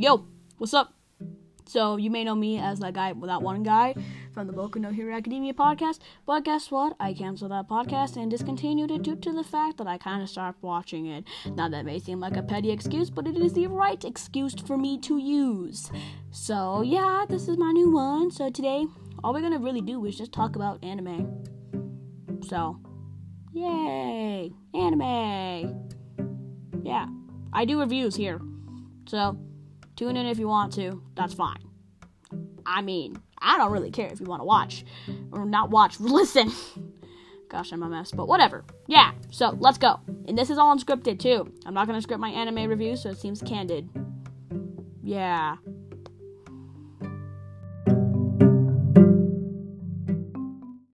Yo, what's up? So you may know me as that guy, that one guy from the Boku no Hero Academia podcast. But guess what? I canceled that podcast and discontinued it due to the fact that I kind of stopped watching it. Now that may seem like a petty excuse, but it is the right excuse for me to use. So yeah, this is my new one. So today, all we're gonna really do is just talk about anime. So, yay, anime. Yeah, I do reviews here. So Tune in if you want to. That's fine. I mean, I don't really care if you want to watch or not watch. Listen. Gosh, I'm a mess, but whatever. Yeah, so let's go. And this is all unscripted too. I'm not gonna script my anime review, so it seems candid. Yeah.